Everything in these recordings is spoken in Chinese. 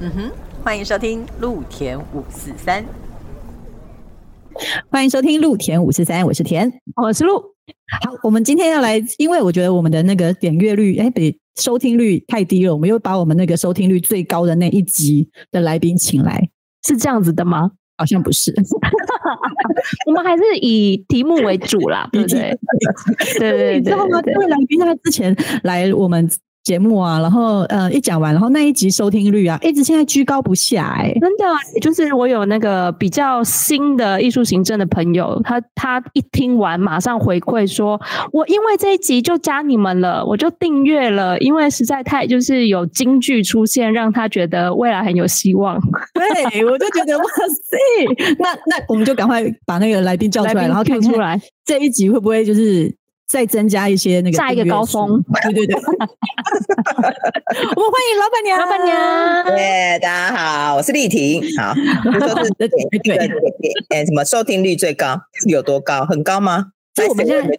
嗯哼，欢迎收听陆田五四三，欢迎收听陆田五四三，我是田，我是陆。好，我们今天要来，因为我觉得我们的那个点阅率，哎，比收听率太低了，我们又把我们那个收听率最高的那一集的来宾请来，是这样子的吗？好像不是，我们还是以题目为主啦，对不对？对对对，你知道吗？这位来宾他之前来我们。节目啊，然后呃一讲完，然后那一集收听率啊，一直现在居高不下哎，真的，就是我有那个比较新的艺术行政的朋友，他他一听完马上回馈说，我因为这一集就加你们了，我就订阅了，因为实在太就是有京剧出现，让他觉得未来很有希望。对，我就觉得哇塞，那那我们就赶快把那个来宾叫出来，然后看出来这一集会不会就是。再增加一些那个下一个高峰，对对对，我们欢迎老板娘，老板娘，耶，大家好，我是丽婷，好，说是对对对，哎，什么收听率最高有多高？很高吗？就我们现在，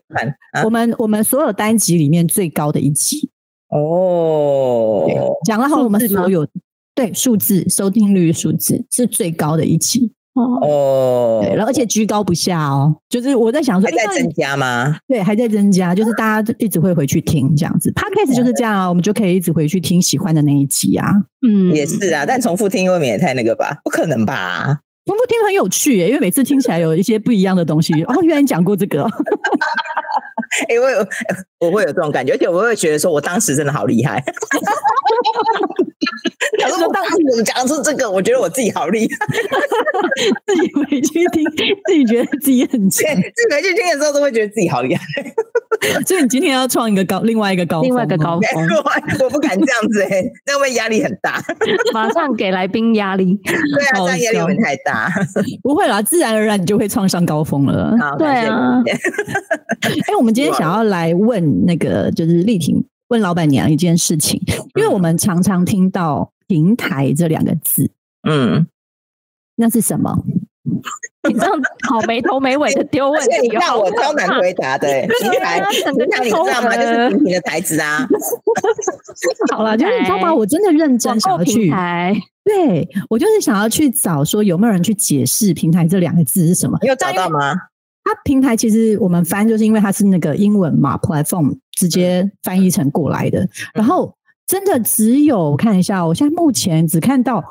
我们我们所有单集里面最高的一集。哦，讲了好，我们所有对数字收听率数字是最高的一集。哦，对，然后而且居高不下哦，就是我在想说，还在增加吗？对，还在增加，就是大家一直会回去听这样子。Podcast 就是这样啊，我们就可以一直回去听喜欢的那一集啊。嗯，也是啊，但重复听未免也太那个吧？不可能吧？重复听很有趣耶，因为每次听起来有一些不一样的东西。哦，原来你讲过这个。因为我会有这种感觉，而且我会觉得说，我当时真的好厉害。他说当时我讲出这个，我觉得我自己好厉害。自己回去听，自己觉得自己很强。自己回去听的时候，都会觉得自己好厉害。所以你今天要创一个高，另外一个高，另外一个高峰。我不敢这样子哎，这样会压力很大。马上给来宾压力。对啊，这样压力会太大。不会啦，自然而然你就会创上高峰了。对啊。哎，我们今天想要来问那个，就是丽婷问老板娘一件事情，因为我们常常听到“平台”这两个字，嗯，那是什么？你这样好没头没尾的丢问题，让我超难回答的。平台，平台，你知道吗？就是平平的台子啊。好了，就是你知道吗？我真的认真想要去，对我就是想要去找说有没有人去解释“平台”这两个字是什么？你有找到吗？它平台其实我们翻就是因为它是那个英文嘛，platform 直接翻译成过来的。然后真的只有看一下，我现在目前只看到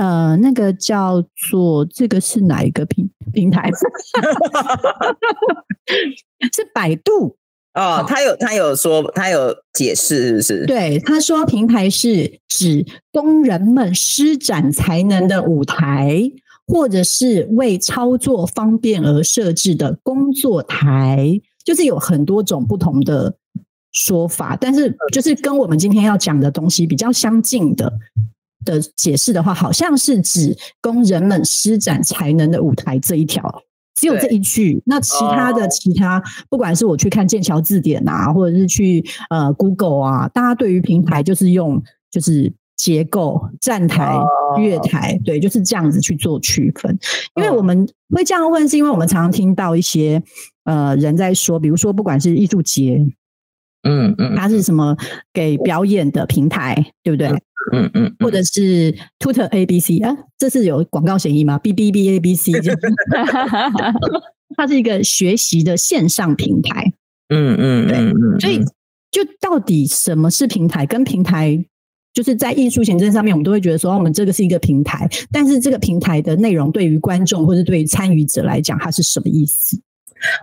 呃那个叫做这个是哪一个平平台？是百度 哦，他有他有说他有解释是不是？对，他说平台是指工人们施展才能的舞台。或者是为操作方便而设置的工作台，就是有很多种不同的说法，但是就是跟我们今天要讲的东西比较相近的的解释的话，好像是指供人们施展才能的舞台这一条，只有这一句。那其他的其他，不管是我去看剑桥字典啊，或者是去呃 Google 啊，大家对于平台就是用就是。结构站台、月台，对，就是这样子去做区分。因为我们会这样问，是因为我们常常听到一些呃人在说，比如说不管是艺术节，嗯嗯，它是什么给表演的平台，对不对？嗯嗯嗯，或者是 Tutor A B C 啊，这是有广告嫌疑吗？B B B A B C，它是一个学习的线上平台。嗯嗯，对，所以就到底什么是平台？跟平台。就是在艺术行政上面，我们都会觉得说，我们这个是一个平台，但是这个平台的内容对于观众或者对于参与者来讲，它是什么意思？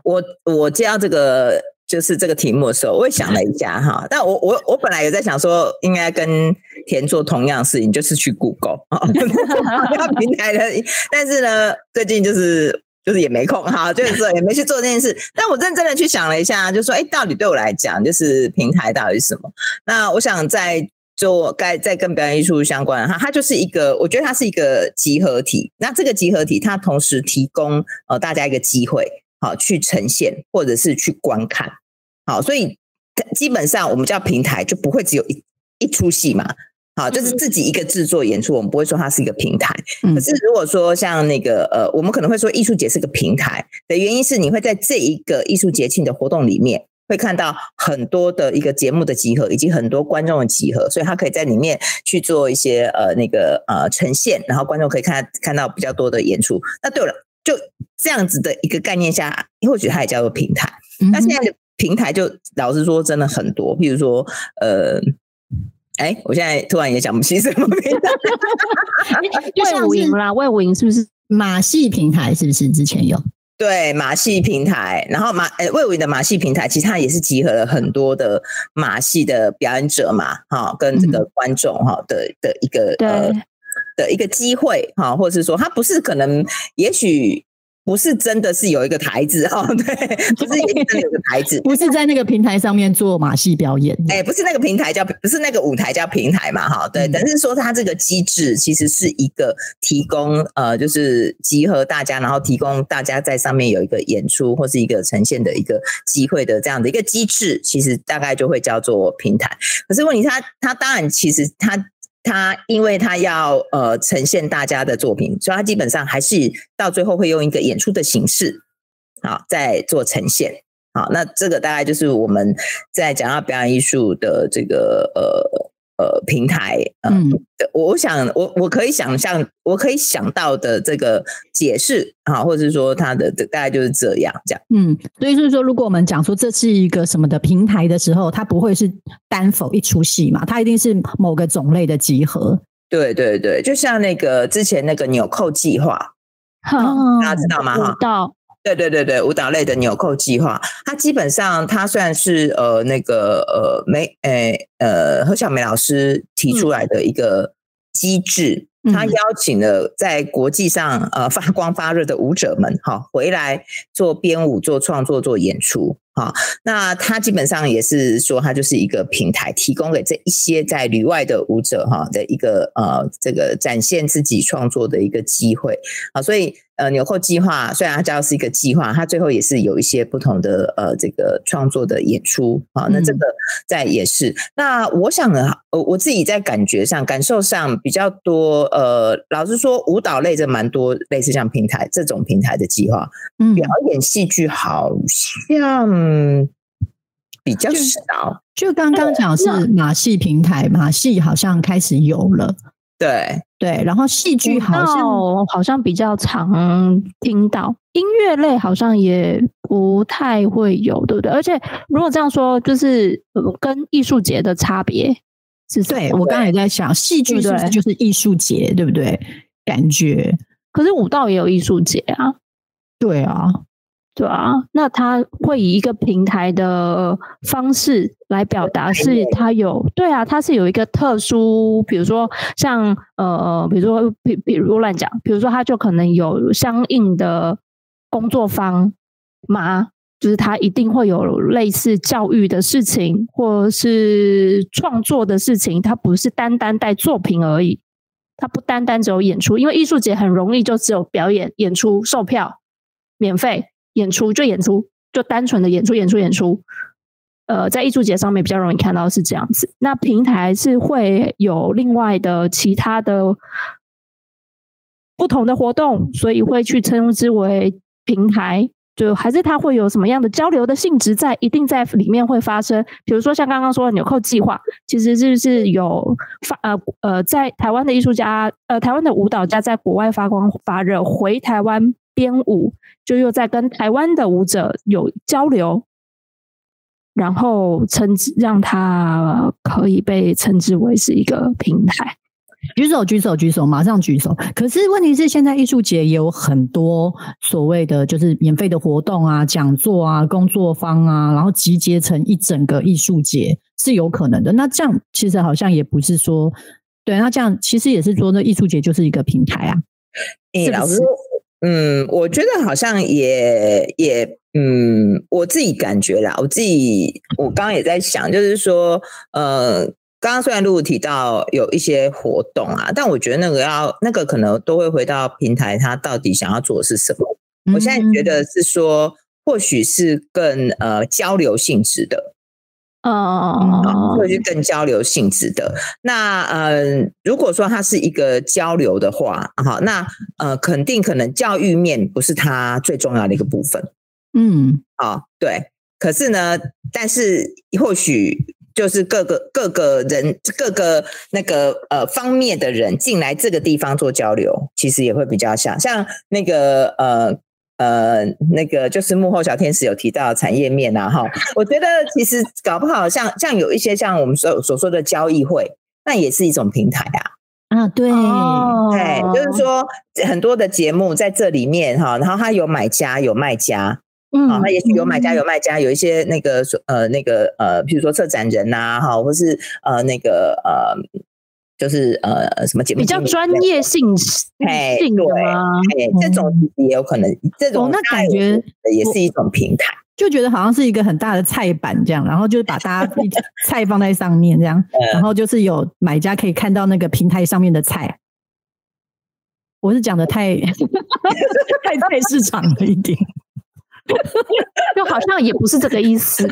我我接到这个就是这个题目的时候，我也想了一下哈，但我我我本来也在想说，应该跟田做同样事情，就是去 Google 啊，平台的，但是呢，最近就是就是也没空哈，就是说也没去做这件事。但我认真的去想了一下，就说，哎，到底对我来讲，就是平台到底是什么？那我想在。就该在跟表演艺术相关，哈，它就是一个，我觉得它是一个集合体。那这个集合体，它同时提供呃大家一个机会，好去呈现或者是去观看，好，所以基本上我们叫平台就不会只有一一出戏嘛，好，就是自己一个制作演出，我们不会说它是一个平台。可是如果说像那个呃，我们可能会说艺术节是个平台的原因是，你会在这一个艺术节庆的活动里面。会看到很多的一个节目的集合，以及很多观众的集合，所以他可以在里面去做一些呃那个呃呈现，然后观众可以看看到比较多的演出。那对了，就这样子的一个概念下，或许它也叫做平台。那现在的平台就老实说，真的很多，譬如说呃。哎，我现在突然也想不起什么名字，魏武营啦，魏武营是不是马戏平台？是不是之前有？对，马戏平台，然后马诶，魏武营的马戏平台，其实它也是集合了很多的马戏的表演者嘛，哈，跟这个观众哈的的一个呃的一个机会哈，或者是说，它不是可能，也许。不是真的是有一个台子 哦，对，不是真的有个台子，不是在那个平台上面做马戏表演，哎，不是那个平台叫，不是那个舞台叫平台嘛，哈，对，但是说它这个机制其实是一个提供呃，就是集合大家，然后提供大家在上面有一个演出或是一个呈现的一个机会的这样的一个机制，其实大概就会叫做平台。可是问题，它它当然其实它。他因为他要呃呈现大家的作品，所以他基本上还是到最后会用一个演出的形式，好在做呈现。好，那这个大概就是我们在讲到表演艺术的这个呃。呃，平台，嗯，我想，我我可以想象，我可以想到的这个解释啊，或者是说它的大概就是这样，这样，嗯，所以就是说，如果我们讲说这是一个什么的平台的时候，它不会是单否一出戏嘛，它一定是某个种类的集合。对对对，就像那个之前那个纽扣计划，大家知道吗？哈，知道。对对对对，舞蹈类的纽扣计划，它基本上它算是呃那个呃梅诶呃何小梅老师提出来的一个机制，他邀请了在国际上呃发光发热的舞者们哈回来做编舞、做创作、做演出。好，那他基本上也是说，他就是一个平台，提供给这一些在旅外的舞者哈的一个呃这个展现自己创作的一个机会啊，所以。呃，纽扣计划虽然它叫是一个计划，它最后也是有一些不同的呃这个创作的演出啊。那这个在也是，那我想呢，呃，我自己在感觉上、感受上比较多。呃，老实说，舞蹈类的蛮多，类似像平台这种平台的计划，嗯，表演戏剧好像比较少。就刚刚讲是马戏平台，马戏好像开始有了。对对，然后戏剧好像好像比较常听到，音乐类好像也不太会有，对不对？而且如果这样说，就是跟艺术节的差别是？对我刚才也在想，戏剧是不是就是艺术节，对不对？感觉，可是舞蹈也有艺术节啊，对啊。对啊，那他会以一个平台的方式来表达，是他有对啊，他是有一个特殊，比如说像呃，比如说比比如乱讲，比如说他就可能有相应的工作方嘛，就是他一定会有类似教育的事情，或是创作的事情，他不是单单带作品而已，他不单单只有演出，因为艺术节很容易就只有表演、演出、售票、免费。演出就演出，就单纯的演出，演出，演出。呃，在艺术节上面比较容易看到是这样子。那平台是会有另外的其他的不同的活动，所以会去称之为平台。就还是它会有什么样的交流的性质在，一定在里面会发生。比如说像刚刚说的纽扣计划，其实就是有发呃呃，在台湾的艺术家，呃，台湾的舞蹈家在国外发光发热，回台湾。编舞就又在跟台湾的舞者有交流，然后称之让他可以被称之为是一个平台。举手举手举手，马上举手。可是问题是，现在艺术节也有很多所谓的就是免费的活动啊、讲座啊、工作坊啊，然后集结成一整个艺术节是有可能的。那这样其实好像也不是说对，那这样其实也是说，那艺术节就是一个平台啊。哎，老师。嗯，我觉得好像也也，嗯，我自己感觉啦，我自己我刚刚也在想，就是说，呃，刚刚虽然露露提到有一些活动啊，但我觉得那个要那个可能都会回到平台，它到底想要做的是什么？我现在觉得是说，或许是更呃交流性质的。哦，或者是更交流性质的。那呃，如果说它是一个交流的话，好，那呃，肯定可能教育面不是它最重要的一个部分。嗯，好，对。可是呢，但是或许就是各个各个人各个那个呃方面的人进来这个地方做交流，其实也会比较像像那个呃呃那个就是幕后小天使有提到产业面啊哈，我觉得其实搞不好像像有一些像我们所所说的交易会，那也是一种平台啊。啊，对，哦对，就是说很多的节目在这里面哈，然后它有买家有卖家，嗯啊，那也许有买家有卖家，有一些那个呃那个呃，比如说策展人呐，哈，或是呃那个呃，就是呃什么节目比较专业性哎性的对吗？哎，这种也有可能，这种哦那感觉也是一种平台，就觉得好像是一个很大的菜板这样，然后就是把大家 菜放在上面这样，然后就是有买家可以看到那个平台上面的菜。我是讲的太 太菜市场了一点，就好像也不是这个意思。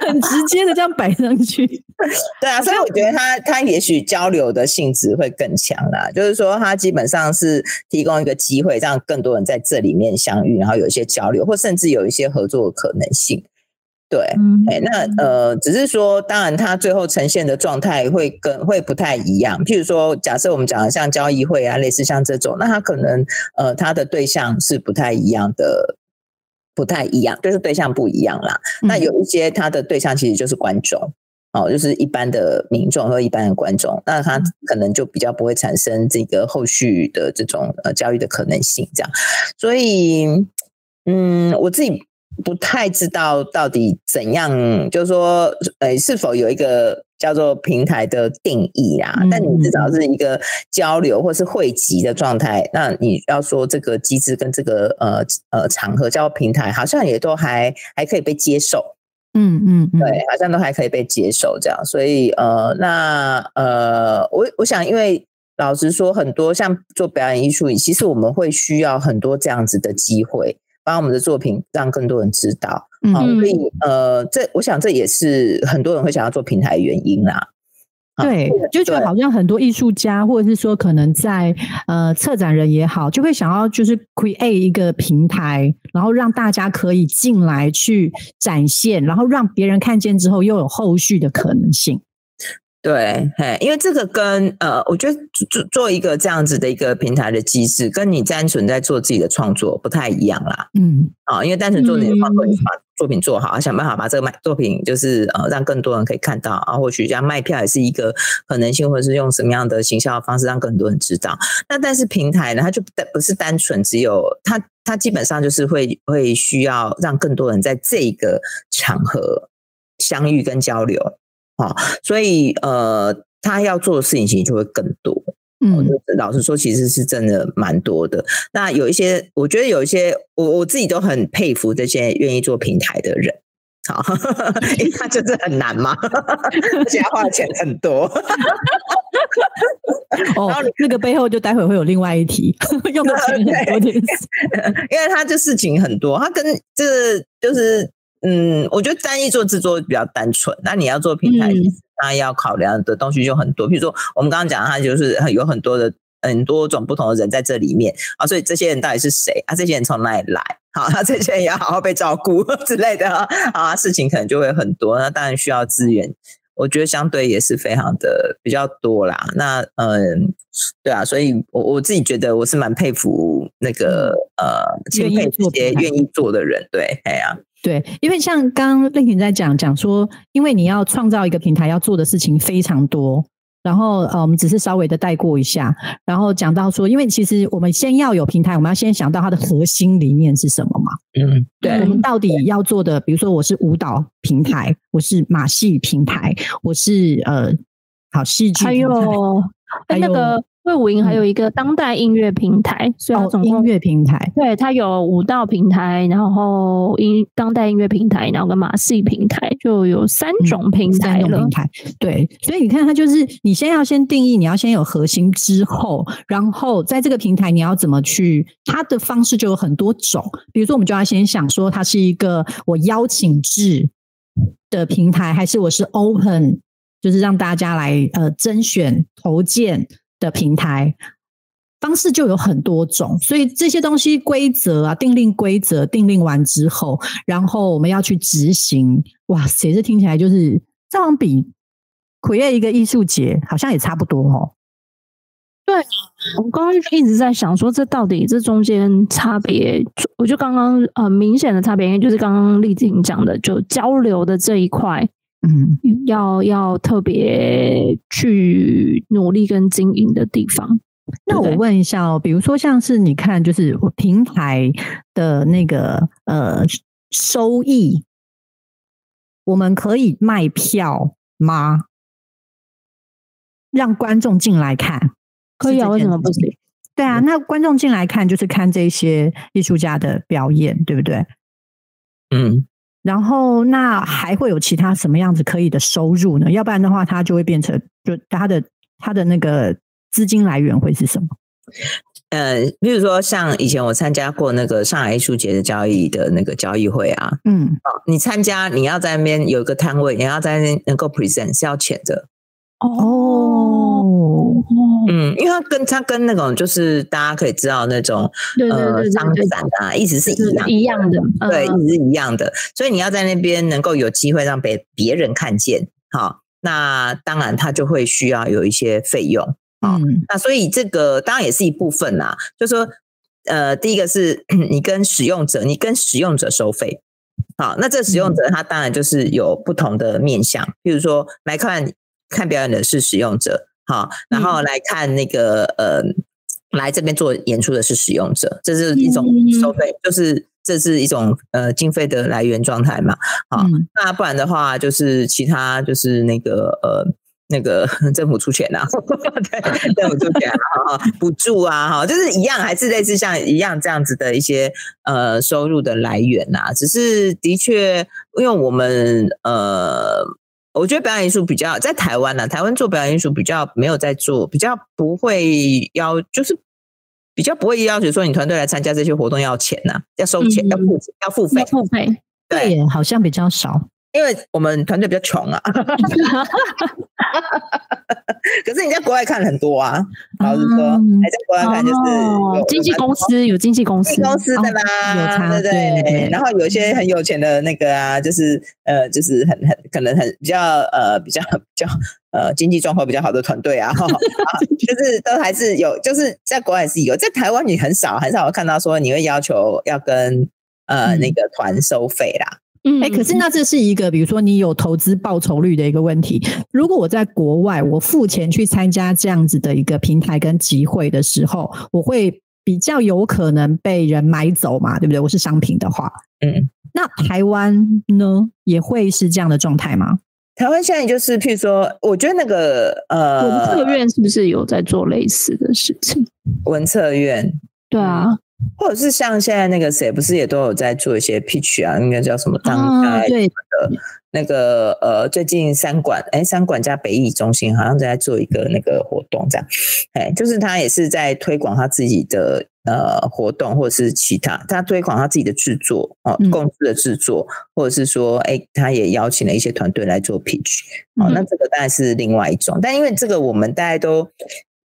很直接的这样摆上去。对啊，所以我觉得他他也许交流的性质会更强啦，就是说他基本上是提供一个机会，让更多人在这里面相遇，然后有一些交流，或甚至有一些合作的可能性。对，那呃，只是说，当然它最后呈现的状态会跟会不太一样。譬如说，假设我们讲的像交易会啊，类似像这种，那它可能呃，它的对象是不太一样的，不太一样，就是对象不一样啦。那有一些它的对象其实就是观众。哦，就是一般的民众和一般的观众，那他可能就比较不会产生这个后续的这种呃教育的可能性，这样。所以，嗯，我自己不太知道到底怎样，就是说，呃，是否有一个叫做平台的定义啦？但你至少是一个交流或是汇集的状态。那你要说这个机制跟这个呃呃场合叫平台，好像也都还还可以被接受。嗯嗯，嗯对，好像都还可以被接受这样，所以呃，那呃，我我想，因为老实说，很多像做表演艺术，其实我们会需要很多这样子的机会，把我们的作品让更多人知道。嗯好、所以呃，这我想这也是很多人会想要做平台的原因啦。对，就觉得好像很多艺术家，或者是说可能在呃策展人也好，就会想要就是 create 一个平台，然后让大家可以进来去展现，然后让别人看见之后又有后续的可能性。对，嘿，因为这个跟呃，我觉得做做一个这样子的一个平台的机制，跟你单纯在做自己的创作不太一样啦。嗯啊，因为单纯做你的创作，嗯你把作品做好，想办法把这个卖作品，就是呃，让更多人可以看到啊。或许像卖票也是一个可能性，或者是用什么样的行销方式让更多人知道。那但是平台呢，它就不单不是单纯只有它，它基本上就是会会需要让更多人在这个场合相遇跟交流啊，所以呃，他要做的事情其实就会更多。我嗯老实说，其实是真的蛮多的。那有一些，我觉得有一些，我我自己都很佩服这些愿意做平台的人。好，因为他就是很难嘛，而且要花的钱很多。哦，那个背后就待会会有另外一题，用的钱很多点。因为他这事情很多，他跟这就是嗯，我觉得单一做制作比较单纯，那你要做平台，嗯其实它要考量的东西就很多。比如说我们刚刚讲，它就是很有很多的很多种不同的人在这里面啊，所以这些人到底是谁啊？这些人从哪里来？好，那这些人也要好好被照顾 之类的啊，啊，事情可能就会很多。那当然需要资源。我觉得相对也是非常的比较多啦。那嗯，对啊，所以我我自己觉得我是蛮佩服那个呃，钦佩这些愿意做的人。对，哎呀、对，因为像刚刚令婷在讲讲说，因为你要创造一个平台，要做的事情非常多。然后呃，我们只是稍微的带过一下，然后讲到说，因为其实我们先要有平台，我们要先想到它的核心理念是什么嘛？嗯，对我们到底要做的，比如说我是舞蹈平台，我是马戏平台，我是呃好戏剧还有还有那个魏武营还有一个当代音乐平台，所以它哦音乐平台，对，它有舞蹈平台，然后音当代音乐平台，然后跟马戏平台，就有三种平台了三种平。台，对，所以你看，它就是你先要先定义，你要先有核心之后，然后在这个平台你要怎么去，它的方式就有很多种。比如说，我们就要先想说，它是一个我邀请制的平台，还是我是 open，就是让大家来呃甄选投件的平台。方式就有很多种，所以这些东西规则啊，定令规则，定令完之后，然后我们要去执行。哇塞，这听起来就是这样比 create 一个艺术节好像也差不多哦。对，我刚刚一直在想说，这到底这中间差别，我就刚刚呃明显的差别，应该就是刚刚丽静讲的，就交流的这一块，嗯，要要特别去努力跟经营的地方。那我问一下哦，比如说像是你看，就是平台的那个呃收益，我们可以卖票吗？让观众进来看，可以啊？为什么不行？对啊，那观众进来看就是看这些艺术家的表演，对不对？嗯，然后那还会有其他什么样子可以的收入呢？要不然的话，它就会变成就它的它的那个。资金来源会是什么？呃，比如说像以前我参加过那个上海艺术节的交易的那个交易会啊，嗯，哦，你参加你要在那边有一个摊位，你要在那能够 present 是要钱的哦，嗯，因为它跟它跟那种就是大家可以知道那种呃商展啊，一直是一样一样的，对，一直是一样的，所以你要在那边能够有机会让别别人看见，好，那当然它就会需要有一些费用。嗯，那所以这个当然也是一部分啦。就说，呃，第一个是你跟使用者，你跟使用者收费。好，那这使用者他当然就是有不同的面向，比如说来看看表演的是使用者，好，然后来看那个呃，来这边做演出的是使用者，这是一种收费，就是这是一种呃经费的来源状态嘛。好，那不然的话就是其他就是那个呃。那个 政府出钱呐，对，政府出钱啊，补助啊，哈，就是一样，还是类似像一样这样子的一些呃收入的来源呐。只是的确，因为我们呃，我觉得表演艺术比较在台湾呢，台湾做表演艺术比较没有在做，比较不会要，就是比较不会要求说你团队来参加这些活动要钱呐，要收钱，要付要付费，付费，对，好像比较少。因为我们团队比较穷啊，可是你在国外看很多啊，老实说，还在国外看就是经纪公司有经纪公司。公司的啦，对对？对，然后有些很有钱的那个啊，就是呃，就是很很可能很比较呃比较比较呃经济状况比较好的团队 啊，就是都还是有，就是在国外是有，在台湾你很少很少看到说你会要求要跟呃那个团收费啦。哎，可是那这是一个，比如说你有投资报酬率的一个问题。如果我在国外，我付钱去参加这样子的一个平台跟集会的时候，我会比较有可能被人买走嘛，对不对？我是商品的话，嗯，那台湾呢也会是这样的状态吗？台湾现在就是，譬如说，我觉得那个呃，文策院是不是有在做类似的事情？文策院，对啊。或者是像现在那个谁，不是也都有在做一些 pitch 啊？应该叫什么当代的那个呃，最近三馆哎，三馆加北艺中心好像在做一个那个活动，这样。哎，就是他也是在推广他自己的呃活动，或者是其他他推广他自己的制作哦，公司的制作，或者是说哎，他也邀请了一些团队来做 pitch 哦，那这个当然是另外一种，但因为这个我们大家都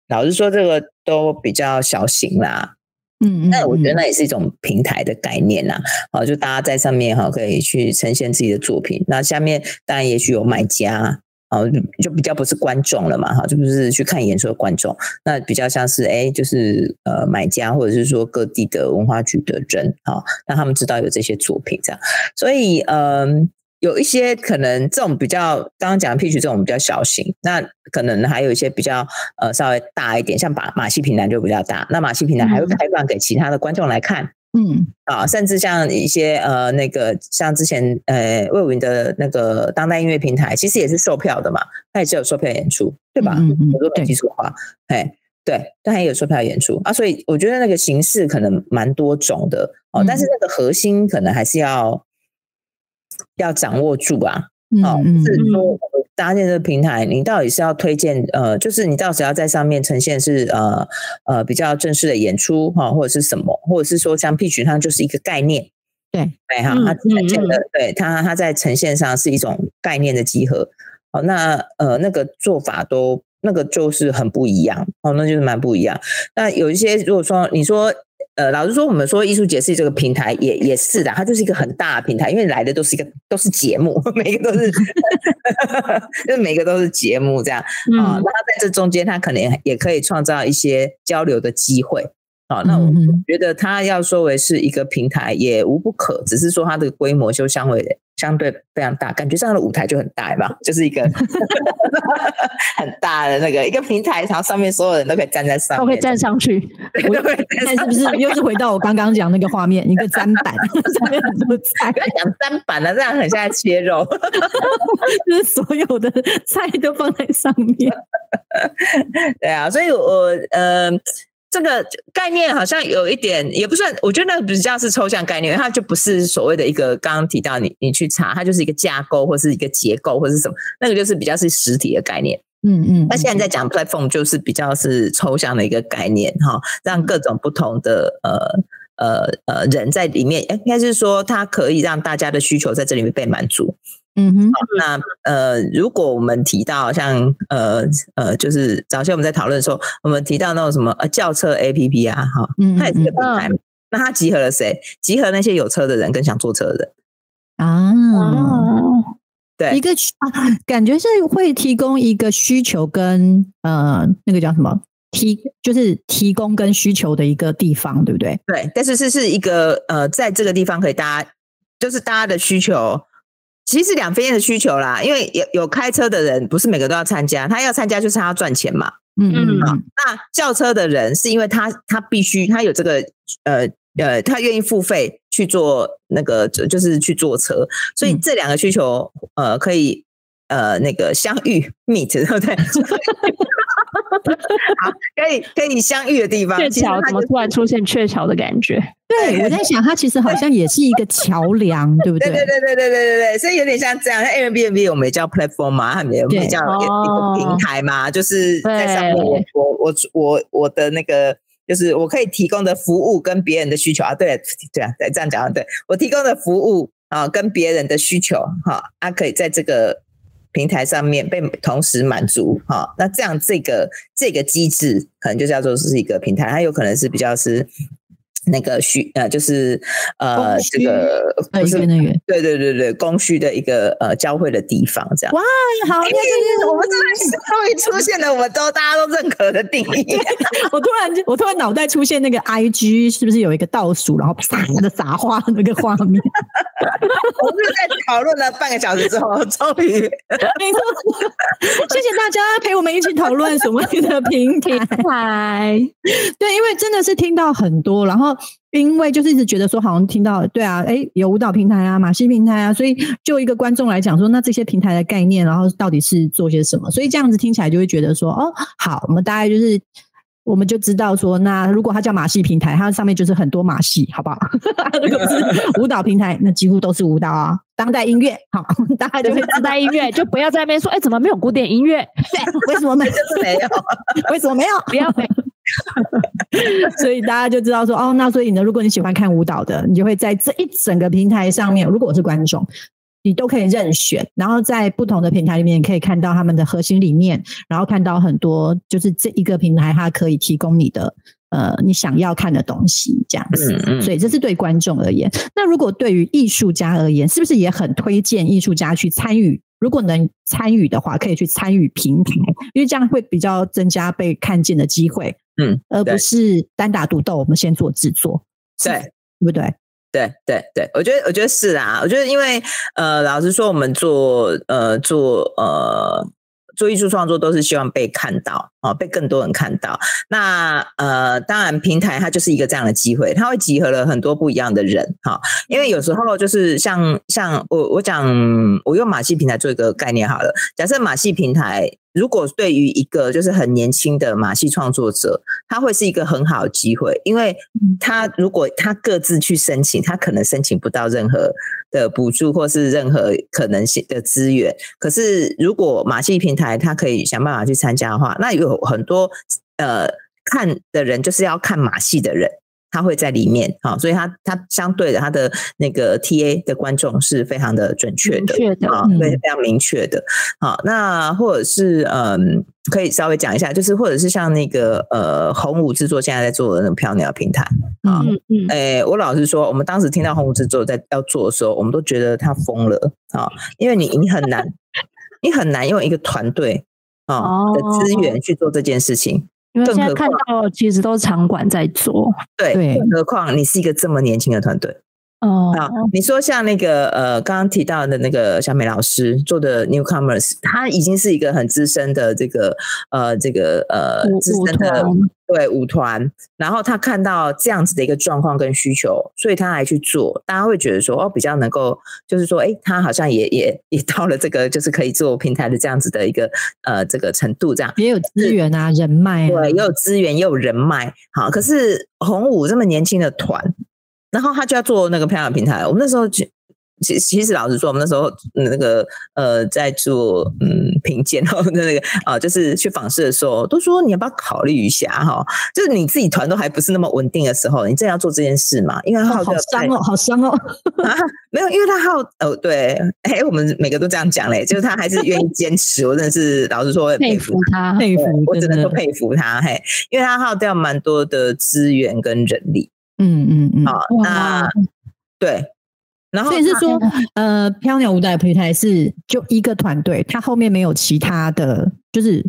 老实说，这个都比较小型啦。嗯，那我觉得那也是一种平台的概念呐，好，就大家在上面哈可以去呈现自己的作品。那下面当然也许有买家，哦，就比较不是观众了嘛，哈，就不是去看演出的观众，那比较像是哎，就是呃买家或者是说各地的文化局的人，啊，让他们知道有这些作品这样。所以嗯。有一些可能这种比较刚刚讲的 peach 这种比较小型，那可能还有一些比较呃稍微大一点，像马马戏平台就比较大。那马戏平台还会开放给其他的观众来看，嗯啊，甚至像一些呃那个像之前呃魏武云的那个当代音乐平台，其实也是售票的嘛，它也是有售票演出，对吧？嗯嗯，我都没记错的话，哎对，但也有售票演出啊，所以我觉得那个形式可能蛮多种的哦，但是那个核心可能还是要。要掌握住啊，哦，是说搭建这个平台，你到底是要推荐呃，就是你到时要在上面呈现是呃呃比较正式的演出哈，或者是什么，或者是说像 P 群它就是一个概念，对对哈，它呈现的对它它在呈现上是一种概念的集合，好，那呃那个做法都那个就是很不一样哦，那就是蛮不一样。那有一些如果说你说。呃，老实说，我们说艺术节是这个平台，也也是的，它就是一个很大的平台，因为来的都是一个都是节目，每个都是，就每个都是节目这样啊。那它在这中间，它可能也可以创造一些交流的机会啊。那我觉得它要说为是一个平台，也无不可，只是说它的规模就相对相对非常大，感觉上的舞台就很大嘛，就是一个 很大的那个一个平台，然后上面所有人都可以站在上面，都可以站上去。那是不是又是回到我刚刚讲那个画面，一个砧板上面很多菜？讲砧板呢，这样很像在切肉，就是所有的菜都放在上面。对啊，所以我呃。这个概念好像有一点，也不算，我觉得那个比较是抽象概念，它就不是所谓的一个刚刚提到你你去查，它就是一个架构或是一个结构或是什么，那个就是比较是实体的概念。嗯嗯。那现在在讲 platform 就是比较是抽象的一个概念哈，让各种不同的呃呃呃人在里面，应该是说它可以让大家的需求在这里面被满足。嗯哼，那呃，如果我们提到像呃呃，就是早些我们在讨论的时候，我们提到那种什么呃轿车 A P P 啊，哈，它也是个平台，那它集合了谁？集合那些有车的人跟想坐车的人啊，对，一个啊，感觉是会提供一个需求跟呃那个叫什么提，就是提供跟需求的一个地方，对不对？对，但是是是一个呃，在这个地方可以大家就是大家的需求。其实两边的需求啦，因为有有开车的人，不是每个都要参加，他要参加就是他要赚钱嘛。嗯嗯。那轿车的人是因为他他必须他有这个呃呃，他愿意付费去做那个就是去坐车，所以这两个需求呃可以呃那个相遇 meet 对不对？好，跟你跟你相遇的地方，鹊桥怎么突然出现鹊桥的感觉？对我在想，它其实好像也是一个桥梁，对不对？对对对对对对对，所以有点像这样，像 Airbnb 我们叫 platform 嘛，他们也叫一个平台嘛，就是在上面我我我我的那个，就是我可以提供的服务跟别人的需求啊，对对啊，对这样讲啊，对我提供的服务啊，跟别人的需求，哈，它可以在这个。平台上面被同时满足，哈，那这样这个这个机制可能就叫做是一个平台，它有可能是比较是。那个需呃，就是呃，这个对对对对，供需的一个呃交汇的地方，这样。哇，好，我们终于出现了，我们都大家都认可的定义。我突然就，我突然脑袋出现那个 I G，是不是有一个倒数，然后啪的撒花那个画面？我们在讨论了半个小时之后，终于，没错，谢谢大家陪我们一起讨论什么的平台。对，因为真的是听到很多，然后。因为就是一直觉得说，好像听到对啊，哎，有舞蹈平台啊，马戏平台啊，所以就一个观众来讲说，那这些平台的概念，然后到底是做些什么？所以这样子听起来就会觉得说，哦，好，我们大概就是我们就知道说，那如果它叫马戏平台，它上面就是很多马戏，好不好？如果是 舞蹈平台，那几乎都是舞蹈啊，当代音乐，好，大家就会当代音乐，就不要在那边说，哎，怎么没有古典音乐？对，为什么没？就是没有，为什么没有？不要。所以大家就知道说哦，那所以呢，如果你喜欢看舞蹈的，你就会在这一整个平台上面，如果我是观众，你都可以任选，然后在不同的平台里面你可以看到他们的核心理念，然后看到很多就是这一个平台它可以提供你的呃你想要看的东西这样子。所以这是对观众而言。那如果对于艺术家而言，是不是也很推荐艺术家去参与？如果能参与的话，可以去参与平台，因为这样会比较增加被看见的机会。嗯，而不是单打独斗，我们先做制作，对，对不对？对对对，我觉得我觉得是啊，我觉得因为呃，老实说，我们做呃做呃。做艺术创作都是希望被看到啊，被更多人看到。那呃，当然平台它就是一个这样的机会，它会集合了很多不一样的人哈。因为有时候就是像像我我讲，我用马戏平台做一个概念好了。假设马戏平台如果对于一个就是很年轻的马戏创作者，他会是一个很好的机会，因为他如果他各自去申请，他可能申请不到任何。的补助或是任何可能性的资源，可是如果马戏平台它可以想办法去参加的话，那有很多呃看的人就是要看马戏的人他会在里面，啊，所以他他相对的他的那个 TA 的观众是非常的准确的，啊，对，非常明确的，好，那或者是嗯，可以稍微讲一下，就是或者是像那个呃红舞制作现在在做的那种飘鸟平台啊，嗯嗯，诶，我老实说，我们当时听到红舞制作在要做的时候，我们都觉得他疯了啊，因为你你很难，你很难用一个团队啊的资源去做这件事情。因为现在看到其实都是场馆在做，对，对更何况你是一个这么年轻的团队哦，好！你说像那个呃，刚刚提到的那个小美老师做的 Newcomers，他已经是一个很资深的这个呃这个呃资深的团对舞团，然后他看到这样子的一个状况跟需求，所以他来去做，大家会觉得说哦，比较能够就是说，哎，他好像也也也到了这个就是可以做平台的这样子的一个呃这个程度这样。也有资源啊，人脉啊，对，也有资源，也有人脉。好，可是红舞这么年轻的团，然后他就要做那个漂亮平台。我们那时候其其其实老实说，我们那时候嗯那个呃在做嗯评鉴然后那个啊、就是去访视的时候，都说你要不要考虑一下哈？就是你自己团都还不是那么稳定的时候，你真的要做这件事嘛？因为哦他好伤哦，好伤哦。啊，没有，因为他好哦，对，哎，我们每个都这样讲嘞，就是他还是愿意坚持，我真的是老实说，佩服他，佩服，我只能说佩服他，嘿，因为他耗掉蛮多的资源跟人力嗯嗯嗯。啊、那对，然后他所以是说，呃，飘鸟舞蹈平台是就一个团队，它后面没有其他的，就是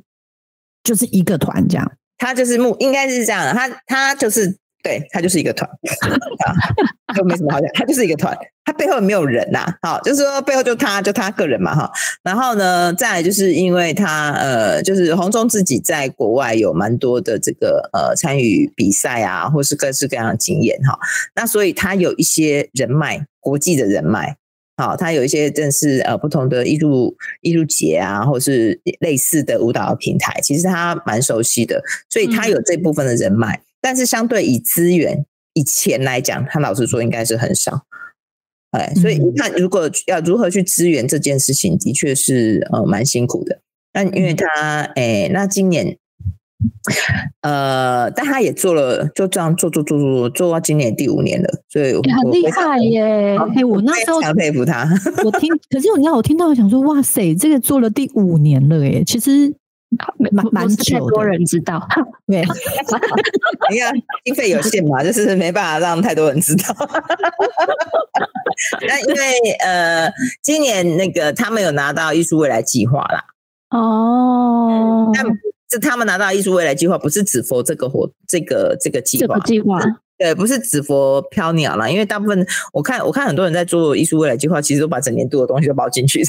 就是一个团这样。他就是目应该是这样的，他他就是对他就是一个团啊，就没什么好讲，他就是一个团，他背后没有人呐、好，就是说背后就他就他个人嘛哈，然后呢，再来就是因为他呃，就是洪忠自己在国外有蛮多的这个呃参与比赛啊，或是各式各样的经验哈，那所以他有一些人脉，国际的人脉。好，他有一些正是呃不同的艺术艺术节啊，或是类似的舞蹈的平台，其实他蛮熟悉的，所以他有这部分的人脉。但是相对以资源、以钱来讲，他老实说应该是很少。哎，所以你看，如果要如何去支援这件事情，的确是呃蛮辛苦的。但因为他哎，那今年。呃，但他也做了，就这样做做做做做到今年第五年了，所以我很厉害耶！哎，我那时候非常佩服他。我听，可是你知道，我听到我想说，哇塞，这个做了第五年了耶，其实蛮蛮不是太久多的。人知道，对，你看经费有限嘛，就是没办法让太多人知道。那因为呃，今年那个他们有拿到艺术未来计划啦，哦，但是他们拿到艺术未来计划，不是只佛这个活这个这个计划这个，计划对，不是纸佛飘鸟啦，因为大部分我看我看很多人在做艺术未来计划，其实都把整年度的东西都包进去。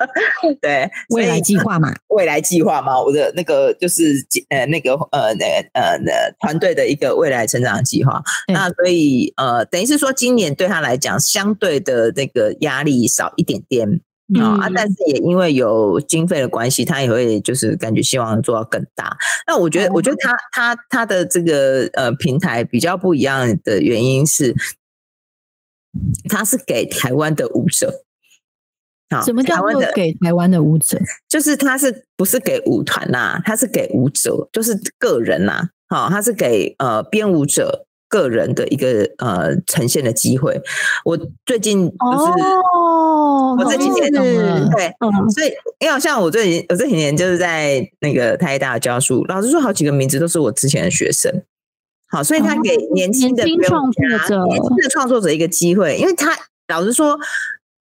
对，未来计划嘛，未来计划嘛，我的那个就是呃那个呃那个呃那团队的一个未来成长计划。那所以呃等于是说今年对他来讲相对的那个压力少一点点。啊、但是也因为有经费的关系，他也会就是感觉希望做到更大。那我觉得，我觉得他他他的这个呃平台比较不一样的原因是，他是给台湾的舞者。好，什么叫做给台湾的舞者？就是他是不是给舞团呐、他是给舞者，就是个人呐、好、他是给呃编舞者个人的一个呃呈现的机会。我最近就是、哦，我这几年对。嗯，所以，因为好像我最近我这几年就是在那个台大教书，老师说好几个名字都是我之前的学生。好，所以他给年轻的创作者年轻的创作者一个机会，因为他老实说，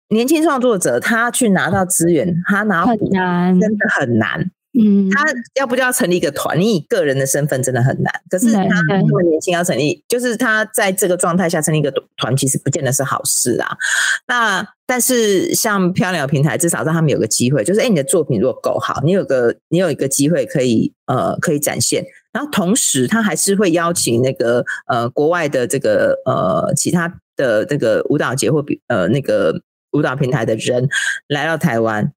年轻创作者他去拿到资源，他拿到很难，真的很难。嗯，他要不就要成立一个团，你以个人的身份真的很难。可是他那么年轻要成立，就是他在这个状态下成立一个团，其实不见得是好事啊。那但是像漂亮平台，至少让他们有个机会，就是哎，你的作品如果够好，你有个你有一个机会可以呃可以展现。然后同时，他还是会邀请那个呃国外的这个呃其他的这个舞蹈节或比呃那个舞蹈平台的人来到台湾。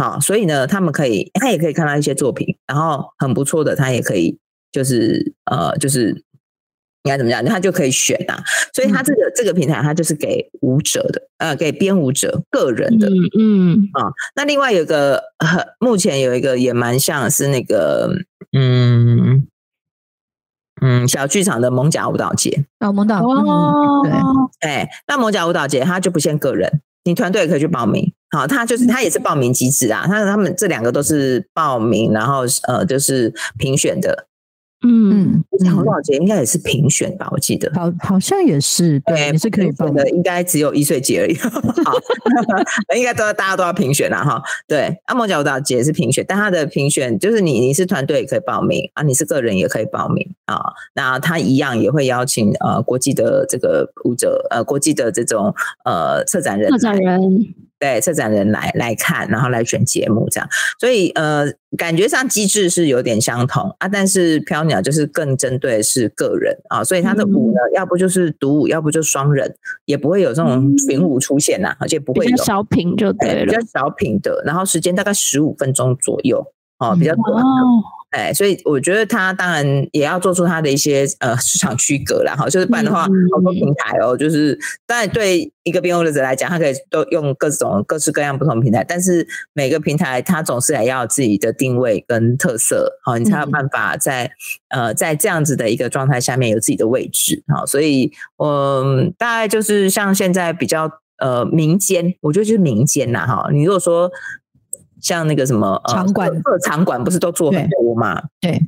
好，所以呢，他们可以，他也可以看到一些作品，然后很不错的，他也可以，就是呃，就是应该怎么讲，他就可以选啊。所以他这个、这个平台，他就是给舞者的，呃，给编舞者个人的。嗯嗯啊，那另外有一个，呃，目前有一个也蛮像是那个，嗯，嗯，小剧场的蒙甲舞蹈节，哦，蒙导，哦嗯，对，哎，那蒙甲舞蹈节它就不限个人，你团队也可以去报名。好，他就是他也是报名机制啊，他他们这两个都是报名，然后呃就是评选的。嗯，嗯蒙甲舞嗯，蹈节应该也是评选吧，我记得。好，好像也是，对，也是可以报的，应该只有一岁节而已。好，应该都要大家都要评选啦哈。对，阿蒙角舞蹈节是评选，但他的评选就是你你是团队也可以报名啊，你是个人也可以报名啊。那他一样也会邀请呃国际的这个舞者呃国际的这种呃策展人策展人，对策展人来来看，然后来选节目这样，所以呃，感觉上机制是有点相同啊，但是飘鸟就是更针对是个人啊，所以他的舞呢，要不就是独舞，要不就双人，也不会有这种群舞出现呐、而且不会有比较小品就哎对了比较。小品的，然后时间大概十五分钟左右哦，比较短的。哦，哎，所以我觉得他当然也要做出他的一些呃市场区隔啦，哈，就是不然的话，嗯好多平台哦，就是当然对一个编舞者来讲，他可以都用各种各式各样不同平台，但是每个平台它总是也要有自己的定位跟特色，好，你才有嗯办法在呃在这样子的一个状态下面有自己的位置，好，所以嗯，大概就是像现在比较呃民间，我觉得就是民间呐，哈，你如果说。像那个什么呃场馆各各场馆不是都做很多嘛？对，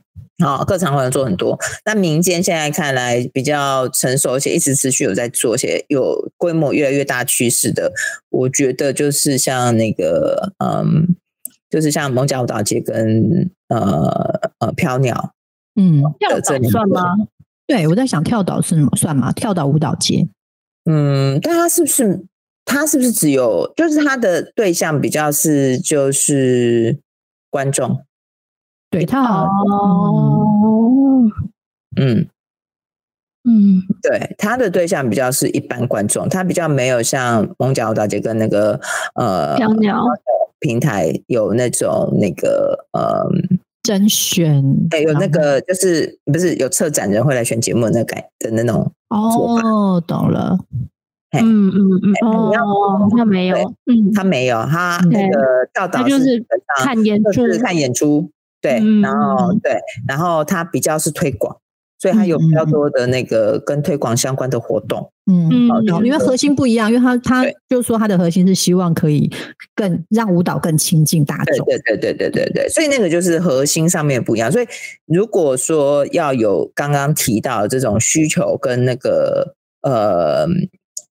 啊、各场馆做很多。那民间现在看来比较成熟，而且一直持续有在做，而且有规模越来越大趋势的，我觉得就是像那个嗯，就是像蒙甲舞蹈节跟呃呃飘鸟嗯，跳岛算吗？对，我在想跳岛是算吗？跳岛舞蹈节，嗯，但它是不是他是不是只有就是他的对象比较是就是观众？对他好，哦，嗯，嗯，对，他的对象比较是一般观众，他比较没有像蒙甲舞蹈节跟那个呃飘鸟平台有那种那个呃，甄选，哎，有那个就是不是有策展人会来选节目的那改的那种，哦，懂了，嘿嗯嗯嗯，哦，他没有，嗯，他没有，他嗯那个教导他就是看演出，就是看演出，对，嗯然后对，然后他比较是推广，所以他有比较多的那个跟推广相关的活动，嗯。嗯因为核心不一样，因为他他就说他的核心是希望可以更让舞蹈更亲近大众。对对对对对对对，所以那个就是核心上面不一样。所以如果说要有刚刚提到的这种需求跟那个呃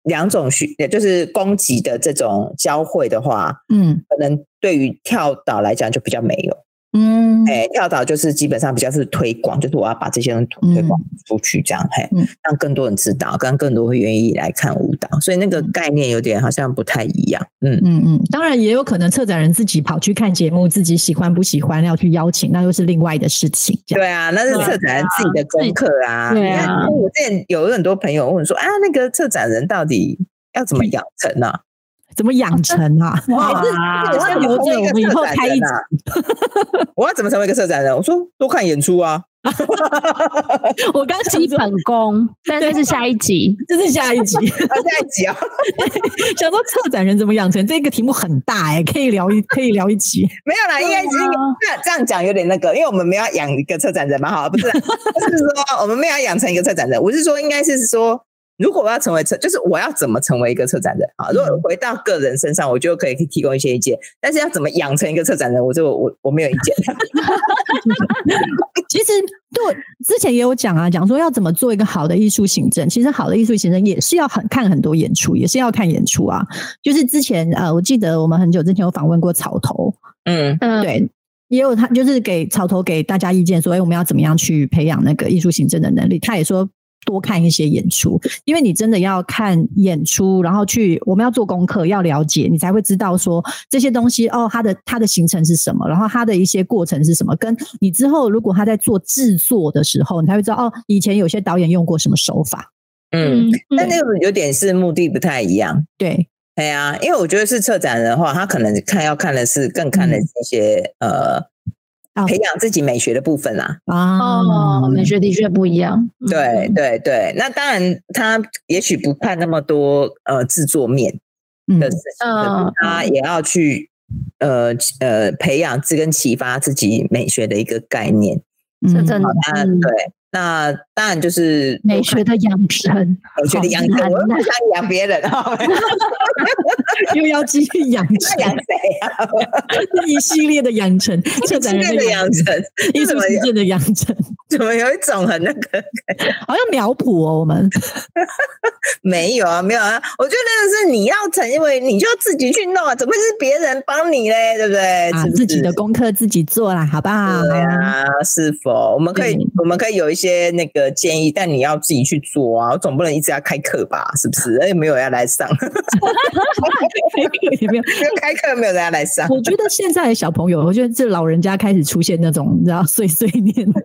两种需，也就是供给的这种交汇的话，嗯可能对于跳岛来讲就比较没有。嗯哎，跳岛就是基本上比较是推广，就是我要把这些人推推广出去，这样嘿嗯，让更多人知道，让更多人会愿意来看舞蹈。所以那个概念有点好像不太一样。嗯，嗯嗯，当然也有可能策展人自己跑去看节目，自己喜欢不喜欢要去邀请，那又是另外的事情。对啊，那是策展人自己的功课啊。对啊我之前有很多朋友问说啊，那个策展人到底要怎么养成呢、啊？怎么养成啊？哇我要留着，我们以后开一集。我要怎么成为一个策展人？我说多看演出啊。我刚基本功，但这是下一集。这是下一集，啊，下一集啊，想说策展人怎么养成，这个题目很大哎、可以聊一可以聊一集。没有啦，应该是对啊这样讲有点那个，因为我们没有要养一个策展人嘛，好，不是啦，不是说我们没有要养成一个策展人，我是说应该是说。如果我要成为策，就是我要怎么成为一个策展人啊？如果回到个人身上，我就可以提供一些意见。但是要怎么养成一个策展人，我就我我没有意见。其实对，之前也有讲啊，讲说要怎么做一个好的艺术行政。其实好的艺术行政也是要很看很多演出，也是要看演出啊。就是之前呃，我记得我们很久之前有访问过草头，嗯嗯，对，也有他就是给草头给大家意见说，哎，我们要怎么样去培养那个艺术行政的能力？他也说。多看一些演出，因为你真的要看演出，然后去我们要做功课，要了解，你才会知道说这些东西哦，它的它的形成是什么，然后它的一些过程是什么，跟你之后如果他在做制作的时候，你才会知道哦，以前有些导演用过什么手法。嗯，嗯，但那个有点是目的不太一样。对，对啊、因为我觉得是策展人的话，他可能看要看的是更看的是一些、呃哦培养自己美学的部分啦。啊，哦，美学的确不一样。嗯。对对对，那当然他也许不看那么多呃制作面嗯。的事情，嗯他也要去呃呃培养自跟启发自己美学的一个概念。嗯。这真的嗯。对，那当然就是美学的养成，我觉得养成，我又不想养别人啊，又要继续养成 养谁啊？一系列的养成，策展人的养成，艺术实践的养成，怎么有一种很那个，好像苗圃哦？我们没有啊，没有啊，我觉得那个是你要成，因为你就自己去弄啊，怎么会是别人帮你嘞？对不对？啊，自己的功课自己做啦，好不好？对啊，是否我们可以，我们可以有一些那个建议，但你要自己去做啊，我总不能一直要开课吧？是不是？哎，没有要来上，开课也没有，开课没有人家来上。我觉得现在的小朋友，我觉得这老人家开始出现那种你知道碎碎念，就是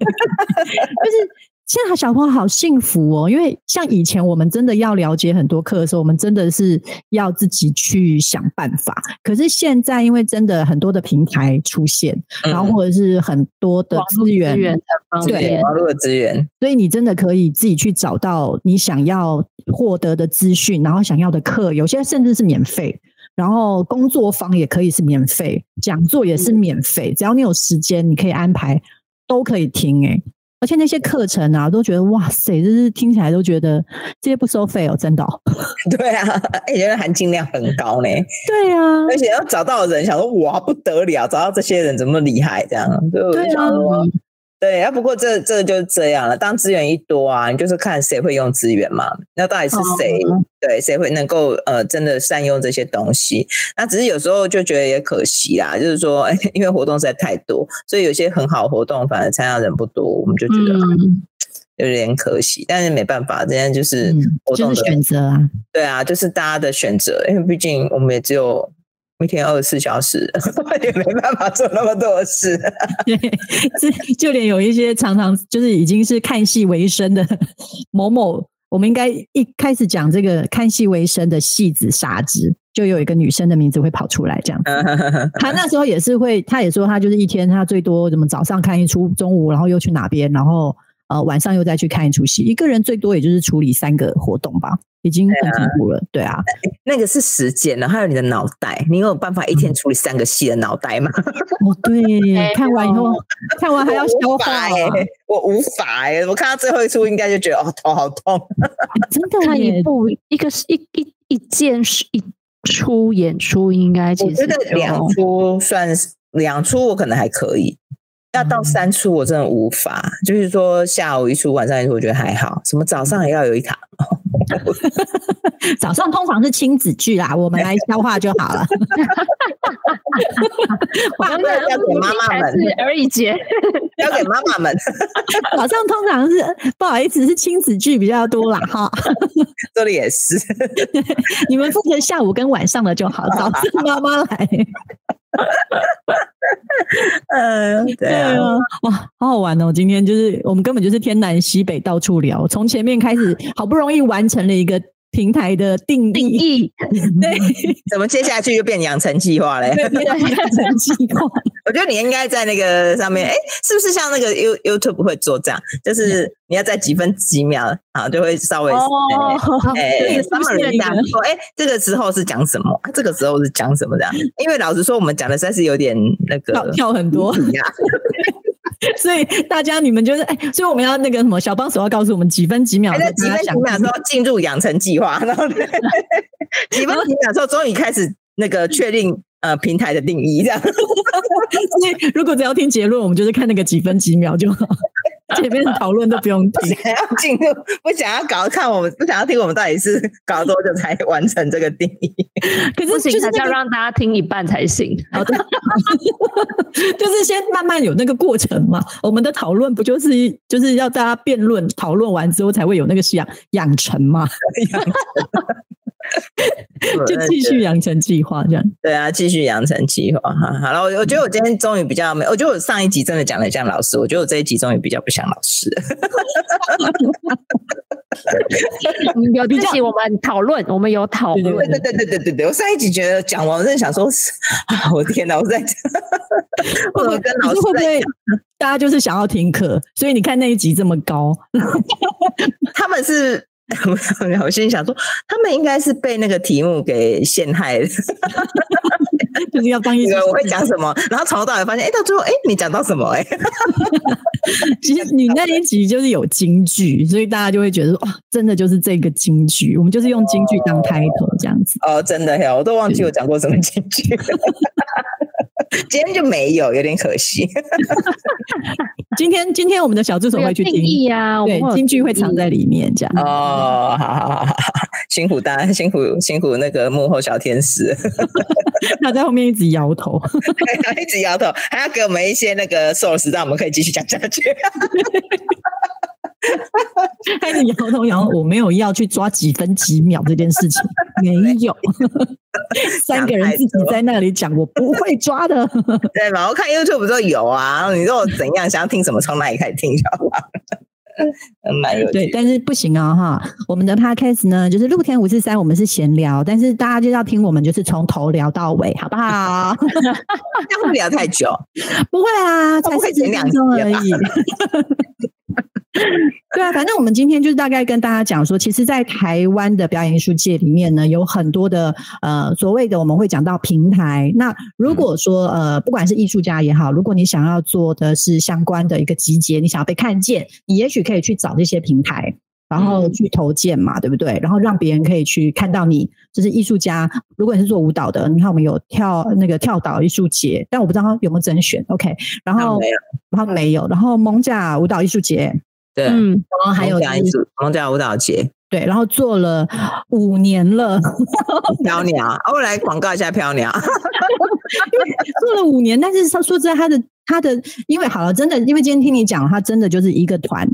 现在小朋友好幸福哦，因为像以前我们真的要了解很多课的时候，我们真的是要自己去想办法。可是现在，因为真的很多的平台出现，然后或者是很多的资源，对网络的资源，所以你真的可以自己去找到你想要获得的资讯，然后想要的课，有些甚至是免费。然后工作坊也可以是免费，讲座也是免费，只要你有时间，你可以安排，都可以听哎。而且那些课程啊，都觉得哇塞，就是听起来都觉得这些不收费哦，真的。对啊，而且含金量很高呢。对啊，而且要找到人，想说哇不得了，找到这些人怎么厉害这样？对啊。对，啊，不过这这就是这样了。当资源一多啊，你就是看谁会用资源嘛。那到底是谁？对，谁会能够呃真的善用这些东西？那只是有时候就觉得也可惜啦，就是说，因为活动实在太多，所以有些很好活动反而参加人不多，我们就觉得有点可惜。但是没办法，这样就是活动的选择啊。对啊，就是大家的选择，因为毕竟我们也只有。一天二十四小时 也没办法做那么多事，对，这就连有一些常常就是已经是看戏为生的 某某，我们应该一开始讲这个看戏为生的戏子傻子，就有一个女生的名字会跑出来这样。她那时候也是会，她也说她就是一天她最多怎么早上看一出，中午然后又去哪边，然后呃晚上又再去看一出戏，一个人最多也就是处理三个活动吧。已经很辛苦了，对啊，那个是时间呢，还有你的脑袋，你有办法一天处理三个戏的脑袋吗？哦，对，看完以后，看完还要消化，我无法哎，我看到最后一出，应该就觉得哦，头好痛。真的，看一部一个一一一件事一出演出，应该其实两出算两出，我可能还可以。要到三出我真的无法，就是说下午一出，晚上一出，我觉得还好。什么早上也要有一场，早上通常是亲子剧啦，我们来消化就好了。晚上交给妈妈们，而已姐交给妈妈们。早上通常是不好意思，是亲子剧比较多啦。哈。这里也是，你们负责下午跟晚上的就好，早上妈妈来。嗯，对啊，哇，好好玩哦！今天就是我们根本就是天南西北到处聊，从前面开始，好不容易完成了一个。平台的定定义，对，怎么接下去就变养成计划嘞？养成计划，我觉得你应该在那个上面，哎，是不是像那个 You YouTube 会做这样？就是你要在几分几秒啊，就会稍微哎，他们人家说，哎，这个时候是讲什么？这个时候是讲什么的？因为老实说，我们讲的实在是有点那个跳很多呀。所以大家你们就是哎，所以我们要那个什么小帮手要告诉我们几分几秒，几分几秒之后进入养成计划，然后 几分几秒之后终于开始那个确定呃平台的定义这样。所以如果只要听结论，我们就是看那个几分几秒就好。前面讨论都不用听，想要进入不想要搞看我们不想要听我们到底是搞多久才完成这个定义？可是就是要让大家听一半才行。好的，就是先慢慢有那个过程嘛。我们的讨论不就是就是要大家辩论讨论完之后才会有那个养养成嘛？就继续养成计划这样。对啊，继续养成计划哈。好了，我我觉得我今天终于比较没，我觉得我上一集真的讲的像老师，我觉得我这一集终于比较不像老师。有比较，我们讨论，我们有讨论。对对对对对对对，我上一集觉得讲完，我真的想说，啊，我天哪，我在 会不会跟老师会不会大家就是想要听课，所以你看那一集这么高，他们是。我心里想说，他们应该是被那个题目给陷害了。就是要当一个我会讲什么，然后从头到尾发现，哎，到最后，哎，你讲到什么？哎，其实你那一集就是有京剧，所以大家就会觉得说，哇，真的就是这个京剧，我们就是用京剧当开头这样子。哦，真的呀，我都忘记我讲过什么京剧，今天就没有，有点可惜。今天今天我们的小助手会去听定义啊，对剧会藏在里面这样。哦，好好好好好，辛苦大家，辛苦辛苦那个幕后小天使，他在后面一直摇头。一直摇头，还要给我们一些那个 source，让我们可以继续讲下去。开始摇头摇头，我没有要去抓几分几秒这件事情，没有。三个人自己在那里讲，我不会抓的。对吧？我看 YouTube 都有啊，你说我怎样，想要听什么，从哪里开始听就好了。嗯蛮有对，但是不行啊哈。我们的 podcast 呢，就是露天五四三，我们是闲聊，但是大家就要听我们就是从头聊到尾，好不好？这样会不会聊太久？不会啊，才不会四十前两分钟而已。对啊，反正我们今天就是大概跟大家讲说，其实，在台湾的表演艺术界里面呢，有很多的呃所谓的我们会讲到平台。那如果说呃，不管是艺术家也好，如果你想要做的是相关的一个集结，你想要被看见，你也许可以去找这些平台。然后去投件嘛，对不对？然后让别人可以去看到你，就是艺术家。如果你是做舞蹈的，你看我们有跳那个跳岛艺术节，但我不知道有没有甄选。OK，然后然后没有，然后蒙甲舞蹈艺术节，对，嗯，然后还有就是蒙甲艺术蒙甲舞蹈节，对，然后做了五年了，飘鸟，啊我来广告一下飘鸟。做了五年，但是他说实在，他的他的，因为好了，真的，因为今天听你讲，他真的就是一个团，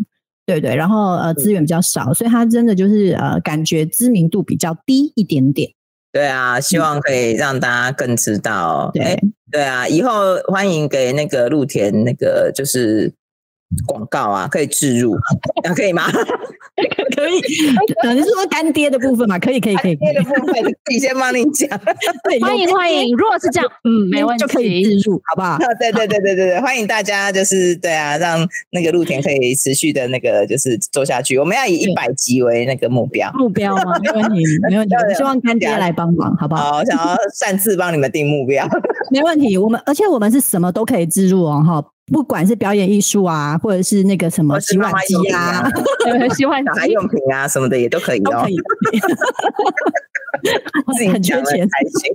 对不对？然后呃，资源比较少，所以他真的就是呃，感觉知名度比较低一点点。对啊，希望可以让大家更知道。对哎对啊，以后欢迎给那个陆田那个就是广告啊，可以置入，啊，可以吗？可以，呃，你是说干爹的部分嘛？可以，可以，可以，可以这个部分自己先帮你讲。对，欢迎欢迎。如果是这样，嗯，没问题就可以置。入，好不好？对对对对对对，欢迎大家，就是对啊，让那个露田可以持续的那个就是做下去。我们要以一百集为那个目标。目标吗？没问题，没问题。我希望干爹来帮忙，好不好？好，我想要擅自帮你们定目标。没问题。我们而且我们是什么都可以置入哦，哈，不管是表演艺术啊，或者是那个什么 洗碗机啊啊，对，希望小孩用品啊什么的也都可以哦。很缺钱，才行。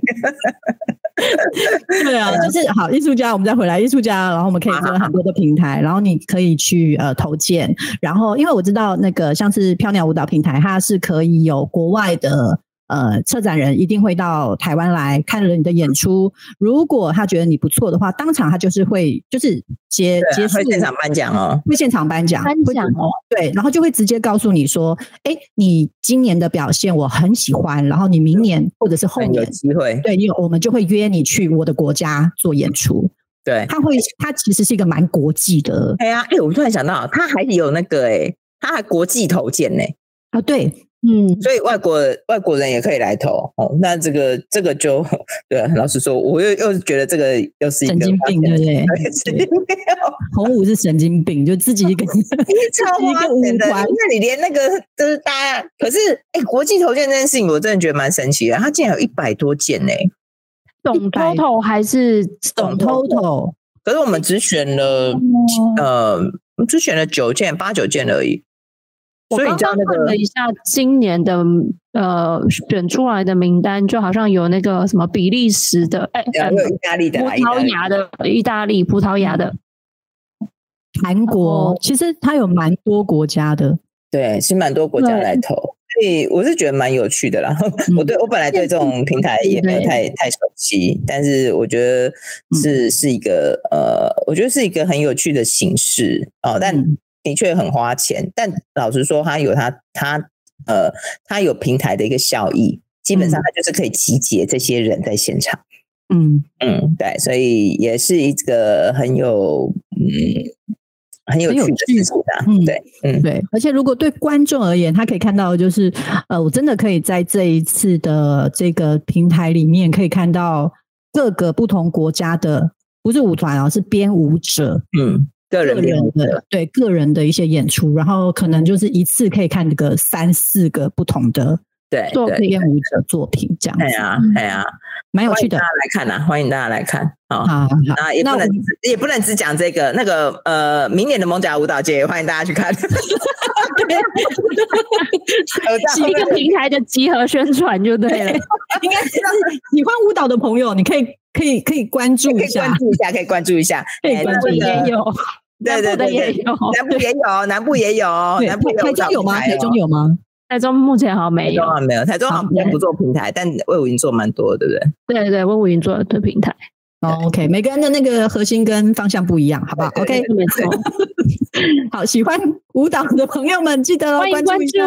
对啊，就是好艺术家，我们再回来艺术家，然后我们可以做很多的平台，然后你可以去呃投件，然后因为我知道那个像是飘鸟舞蹈平台，它是可以有国外的。呃，策展人一定会到台湾来看了你的演出。如果他觉得你不错的话，当场他就是会就是结对啊，结束会现场颁奖哦。会现场颁奖，颁奖哦，对，然后就会直接告诉你说，哎，你今年的表现我很喜欢，然后你明年或者是后年有年，机会，对，有我们就会约你去我的国家做演出。对。他会，他其实是一个蛮国际的哎呀，哎，我突然想到，他还有那个哎，他还国际投件呢，啊，对，嗯，所以外国外国人也可以来投哦。那这个这个就对，老实说，我又又觉得这个又是一个神经病，对不对？红舞是神经病，就自己一个 超花钱团为你连那个就是大家，可是哎，国际投件这件事情，我真的觉得蛮神奇的，他竟然有一百多件呢。总100 total 还是总 total 可是我们只选了哦呃，我们只选了九件、八九件而已。所以我刚你知道那个刚看了一下今年的呃选出来的名单，就好像有那个什么比利时的，哎、呃有有意大利的葡萄牙的、意大利、葡萄牙的，韩国哦，其实它有蛮多国家的，对，是蛮多国家来投，所以我是觉得蛮有趣的啦。我对我本来对这种平台也没有太太熟悉，但是我觉得是是一个呃，我觉得是一个很有趣的形式。哦，但嗯的确很花钱。但老实说，它有它它呃，它有平台的一个效益，基本上嗯它就是可以集结这些人在现场。嗯，嗯，对，所以也是一个很有嗯很有趣的趣事情啊。嗯对，嗯，对，而且如果对观众而言，他可以看到的就是，呃，我真的可以在这一次的这个平台里面，可以看到各个不同国家的，不是舞团啊，是编舞者嗯，个个人的对个人的一些演出，然后可能就是一次可以看个三四个不同的对对，作品练舞者作品这样子，哎呀哎呀，蛮有趣的大。家来看呐，欢迎大家来看啊。好好好，啊，也不能也不能只讲这个，那个呃，明年的蒙甲舞蹈节也欢迎大家去看。呃这样一个平台的集合宣传就对了。应该是 喜欢舞蹈的朋友，你可以可以可以关注可以一下关。注一下，可以关注一下。哎可以关注那个也有，对对南部的对对，也有，南部也有，南部也有，南部台台中有吗？台中有吗？台中目前好像没有台中。好像没有，台中好像比较不做平台，但魏武云做蛮多，对不对？对对对，温武云做的平台，哦，OK，每个人的那个核心跟方向不一样，好不好？OK，没错。好，喜欢舞蹈的朋友们记得关注一下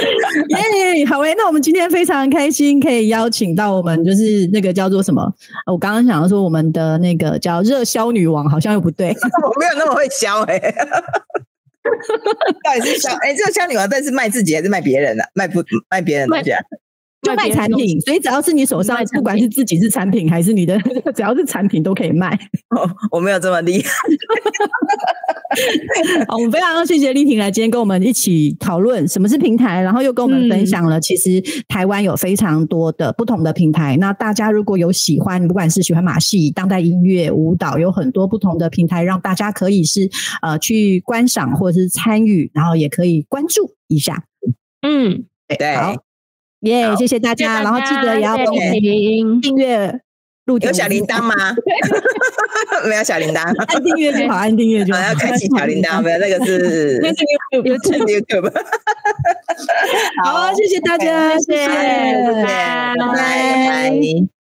哦。耶，好诶，那我们今天非常开心，可以邀请到我们就是那个叫做什么？呃我刚刚想要说我们的那个叫热销女王，好像又不对，我没有那么会销哎、到底是销哎，这个销女王，但是卖自己还是卖别人的、卖不卖别人的东西啊？就卖产品，所以只要是你手上不管是自己是产品还是你的，只要是产品都可以卖。哦我没有这么厉害。好，我们非常谢谢丽婷来今天跟我们一起讨论什么是平台，然后又跟我们分享了，其实台湾有非常多的不同的平台。那大家如果有喜欢，不管是喜欢马戏、当代音乐、舞蹈，有很多不同的平台，让大家可以是呃去观赏或者是参与，然后也可以关注一下。嗯，对，好，耶、好谢谢大家，然后记得也要跟我们们订阅。录有小铃铛吗？没有小铃铛，按订阅就好，按订阅就好。要开启小铃铛，没有那个是那是 YouTube。YouTube。好，谢谢大家，谢谢，拜拜拜拜。